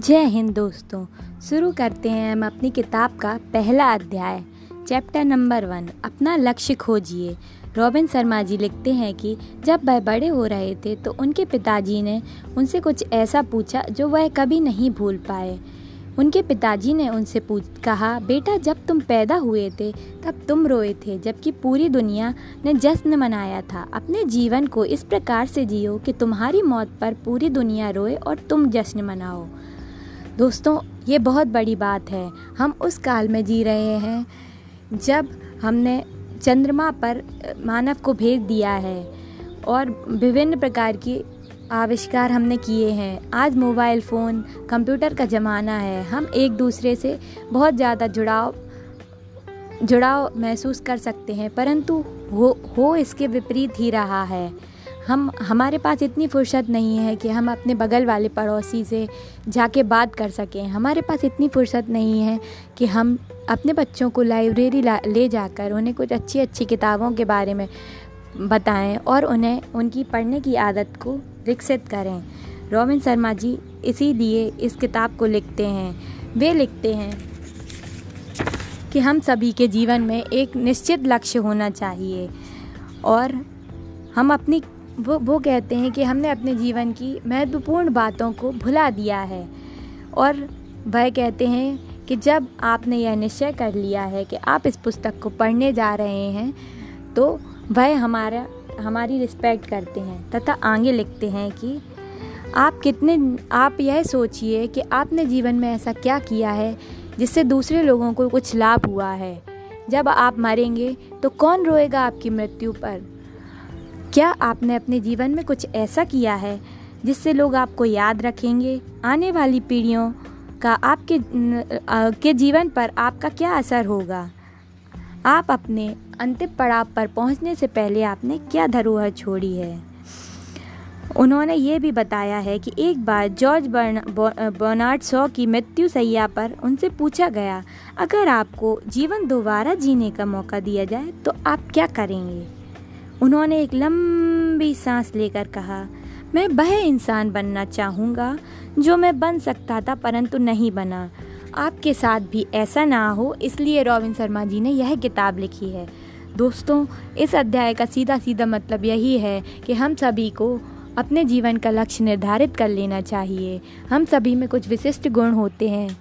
जय हिंद दोस्तों। शुरू करते हैं हम अपनी किताब का पहला अध्याय, चैप्टर नंबर वन, अपना लक्ष्य खोजिए। रॉबिन शर्मा जी लिखते हैं कि जब वह बड़े हो रहे थे तो उनके पिताजी ने उनसे कुछ ऐसा पूछा जो वह कभी नहीं भूल पाए। उनके पिताजी ने उनसे पूछ, कहा, बेटा, जब तुम पैदा हुए थे, तब तुम रोए थे, जबकि पूरी दुनिया ने जश्न मनाया था। अपने जीवन को इस प्रकार से जियो कि तुम्हारी मौत पर पूरी दुनिया रोए और तुम जश्न मनाओ। दोस्तों, ये बहुत बड़ी बात है। हम उस काल में जी रहे हैं जब हमने चंद्रमा पर मानव को भेज दिया है और विभिन्न प्रकार की आविष्कार हमने किए हैं। आज मोबाइल फ़ोन, कंप्यूटर का ज़माना है। हम एक दूसरे से बहुत ज़्यादा जुड़ाव जुड़ाव महसूस कर सकते हैं, परंतु हो हो इसके विपरीत ही रहा है। हम हमारे पास इतनी फुर्सत नहीं है कि हम अपने बगल वाले पड़ोसी से जाके बात कर सकें। हमारे पास इतनी फुर्सत नहीं है कि हम अपने बच्चों को लाइब्रेरी ला, ले जाकर उन्हें कुछ अच्छी अच्छी किताबों के बारे में बताएँ और उन्हें उनकी पढ़ने की आदत को विकसित करें। रोमिन शर्मा जी इसीलिए इस किताब को लिखते हैं। वे लिखते हैं कि हम सभी के जीवन में एक निश्चित लक्ष्य होना चाहिए और हम अपनी वो वो कहते हैं कि हमने अपने जीवन की महत्वपूर्ण बातों को भुला दिया है। और वह कहते हैं कि जब आपने यह निश्चय कर लिया है कि आप इस पुस्तक को पढ़ने जा रहे हैं तो वह हमारा, हमारी रिस्पेक्ट करते हैं तथा आगे लिखते हैं कि आप कितने, आप यह सोचिए कि आपने जीवन में ऐसा क्या किया है जिससे दूसरे लोगों को कुछ लाभ हुआ है। जब आप मरेंगे तो कौन रोएगा आपकी मृत्यु पर? क्या आपने अपने जीवन में कुछ ऐसा किया है जिससे लोग आपको याद रखेंगे? आने वाली पीढ़ियों का आपके के जीवन पर आपका क्या असर होगा? आप अपने अंतिम पड़ाव पर पहुँचने से पहले आपने क्या धरोहर छोड़ी है? उन्होंने ये भी बताया है कि एक बार जॉर्ज बर्न बर्नार्ड शॉ की मृत्यु सैया पर उनसे पूछा गया, अगर आपको जीवन दोबारा जीने का मौका दिया जाए तो आप क्या करेंगे? उन्होंने एक लंबी सांस लेकर कहा, मैं वह इंसान बनना चाहूँगा, जो मैं बन सकता था परंतु नहीं बना। आपके साथ भी ऐसा ना हो, इसलिए रॉबिन शर्मा जी ने यह किताब लिखी है। दोस्तों, इस अध्याय का सीधा सीधा मतलब यही है कि हम सभी को अपने जीवन का लक्ष्य निर्धारित कर लेना चाहिए। हम सभी में कुछ विशिष्ट गुण होते हैं।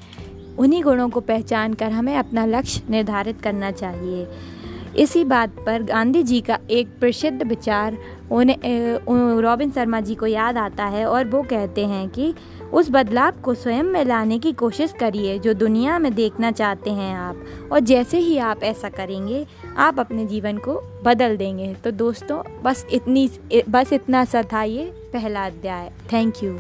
उन्हीं गुणों को पहचान कर हमें अपना लक्ष्य निर्धारित करना चाहिए। इसी बात पर गांधी जी का एक प्रसिद्ध विचार उन्हें रॉबिन शर्मा जी को याद आता है और वो कहते हैं कि उस बदलाव को स्वयं में लाने की कोशिश करिए जो दुनिया में देखना चाहते हैं आप। और जैसे ही आप ऐसा करेंगे, आप अपने जीवन को बदल देंगे। तो दोस्तों, बस इतनी, बस इतना सा था ये पहला अध्याय। Thank you